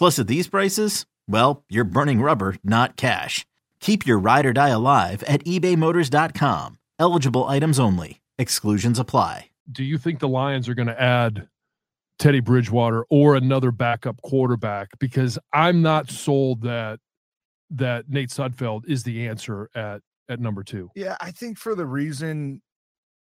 Plus, at these prices, well, you're burning rubber, not cash. Keep your ride or die alive at ebaymotors.com. Eligible items only. Exclusions apply. Do you think the Lions are going to add Teddy Bridgewater or another backup quarterback? Because I'm not sold that that Nate Sudfeld is the answer at at number two. Yeah, I think for the reason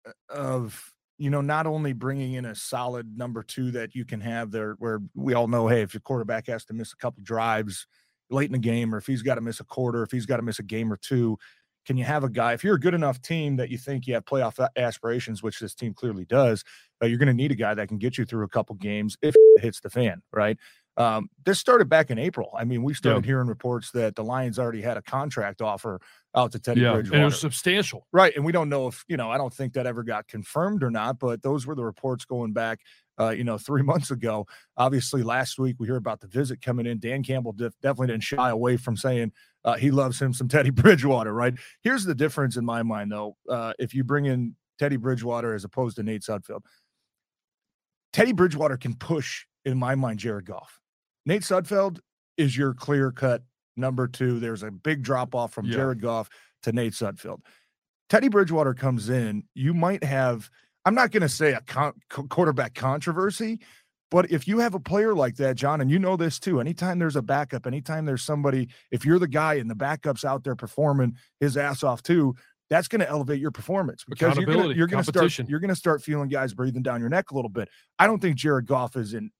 uh, of you know not only bringing in a solid number two that you can have there, where we all know, hey, if your quarterback has to miss a couple drives late in the game, or if he's got to miss a quarter, if he's got to miss a game or two, can you have a guy? If you're a good enough team that you think you have playoff aspirations, which this team clearly does, uh, you're going to need a guy that can get you through a couple games if it hits the fan, right? Um, this started back in April. I mean, we started yeah. hearing reports that the Lions already had a contract offer out to Teddy yeah, Bridgewater. And it was substantial. Right. And we don't know if, you know, I don't think that ever got confirmed or not, but those were the reports going back, uh, you know, three months ago. Obviously, last week we hear about the visit coming in. Dan Campbell def- definitely didn't shy away from saying uh, he loves him some Teddy Bridgewater, right? Here's the difference in my mind, though. Uh, if you bring in Teddy Bridgewater as opposed to Nate Sudfeld, Teddy Bridgewater can push, in my mind, Jared Goff. Nate Sudfeld is your clear cut number two. There's a big drop off from yeah. Jared Goff to Nate Sudfeld. Teddy Bridgewater comes in. You might have, I'm not going to say a con- quarterback controversy, but if you have a player like that, John, and you know this too, anytime there's a backup, anytime there's somebody, if you're the guy and the backup's out there performing his ass off too, that's going to elevate your performance because you're going to start you're going to start feeling guys breathing down your neck a little bit. I don't think Jared Goff is in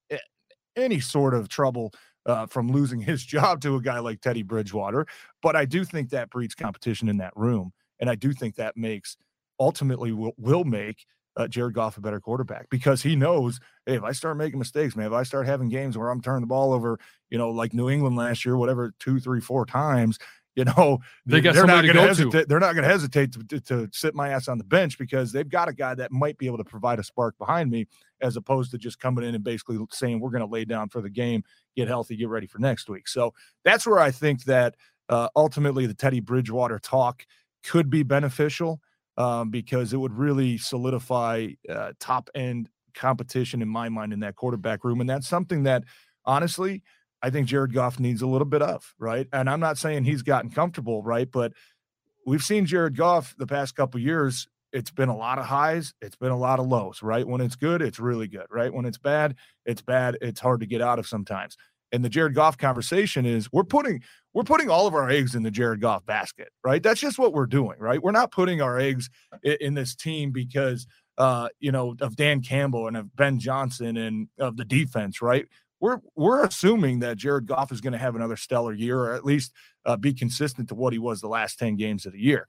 any sort of trouble uh, from losing his job to a guy like Teddy Bridgewater. But I do think that breeds competition in that room. And I do think that makes ultimately will, will make uh, Jared Goff a better quarterback because he knows, hey, if I start making mistakes, man, if I start having games where I'm turning the ball over, you know, like New England last year, whatever, two, three, four times, you know, they got they're not going to hesitate. They're not going to hesitate to, to sit my ass on the bench because they've got a guy that might be able to provide a spark behind me, as opposed to just coming in and basically saying we're going to lay down for the game, get healthy, get ready for next week. So that's where I think that uh, ultimately the Teddy Bridgewater talk could be beneficial um, because it would really solidify uh, top end competition in my mind in that quarterback room, and that's something that honestly I think Jared Goff needs a little bit of, right? And I'm not saying he's gotten comfortable, right? But we've seen Jared Goff the past couple years. It's been a lot of highs, it's been a lot of lows, right? When it's good, it's really good, right? When it's bad, it's bad. It's hard to get out of sometimes. And the Jared Goff conversation is we're putting we're putting all of our eggs in the Jared Goff basket, right? That's just what we're doing, right? We're not putting our eggs in, in this team because uh, you know, of Dan Campbell and of Ben Johnson and of the defense, right? We're we're assuming that Jared Goff is going to have another stellar year, or at least uh, be consistent to what he was the last ten games of the year.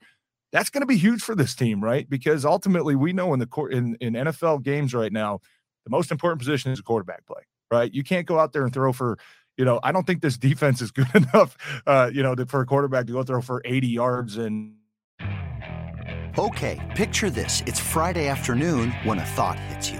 That's going to be huge for this team, right? Because ultimately, we know in the court in, in NFL games right now, the most important position is a quarterback play, right? You can't go out there and throw for, you know, I don't think this defense is good enough, uh, you know, to, for a quarterback to go throw for 80 yards and. Okay, picture this: it's Friday afternoon when a thought hits you.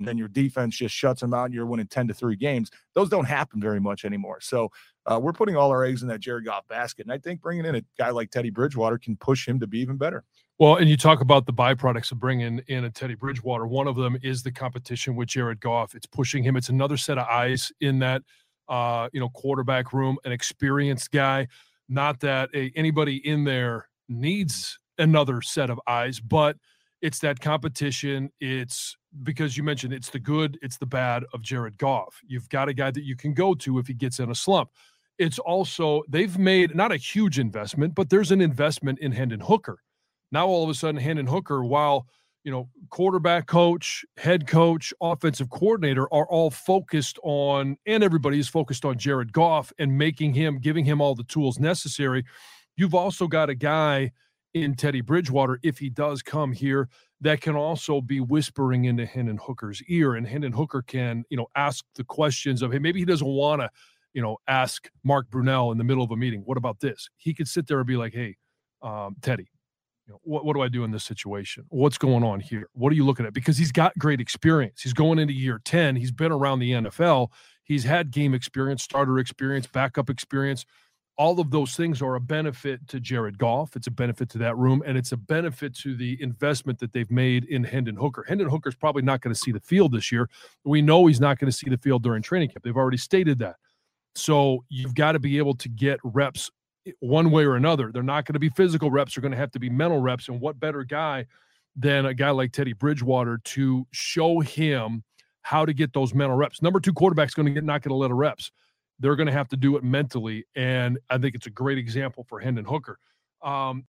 Then your defense just shuts them out and you're winning 10 to 3 games. Those don't happen very much anymore. So uh, we're putting all our eggs in that Jared Goff basket. And I think bringing in a guy like Teddy Bridgewater can push him to be even better. Well, and you talk about the byproducts of bringing in a Teddy Bridgewater. One of them is the competition with Jared Goff. It's pushing him. It's another set of eyes in that, uh, you know, quarterback room, an experienced guy. Not that a, anybody in there needs another set of eyes, but it's that competition. It's because you mentioned it's the good, it's the bad of Jared Goff. You've got a guy that you can go to if he gets in a slump. It's also, they've made not a huge investment, but there's an investment in Hendon Hooker now all of a sudden, Hendon Hooker, while you know, quarterback coach, head coach, offensive coordinator are all focused on, and everybody is focused on Jared Goff and making him, giving him all the tools necessary. You've also got a guy in Teddy Bridgewater, if he does come here, that can also be whispering into Hendon Hooker's ear. And Hendon Hooker can, you know, ask the questions of, hey, maybe he doesn't want to, you know, ask Mark Brunell in the middle of a meeting, what about this? He could sit there and be like, hey, um, Teddy, you know, what, what do I do in this situation? What's going on here? What are you looking at? Because he's got great experience. He's going into year 10. He's been around the NFL. He's had game experience, starter experience, backup experience. All of those things are a benefit to Jared Goff. It's a benefit to that room, and it's a benefit to the investment that they've made in Hendon Hooker. Hendon Hooker's probably not going to see the field this year. We know he's not going to see the field during training camp. They've already stated that. So you've got to be able to get reps one way or another. They're not going to be physical reps, they're going to have to be mental reps. And what better guy than a guy like Teddy Bridgewater to show him how to get those mental reps? Number two quarterback's going to get not going to let a reps. They're going to have to do it mentally. And I think it's a great example for Hendon Hooker. Um,